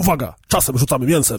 Uwaga, czasem rzucamy mięsem.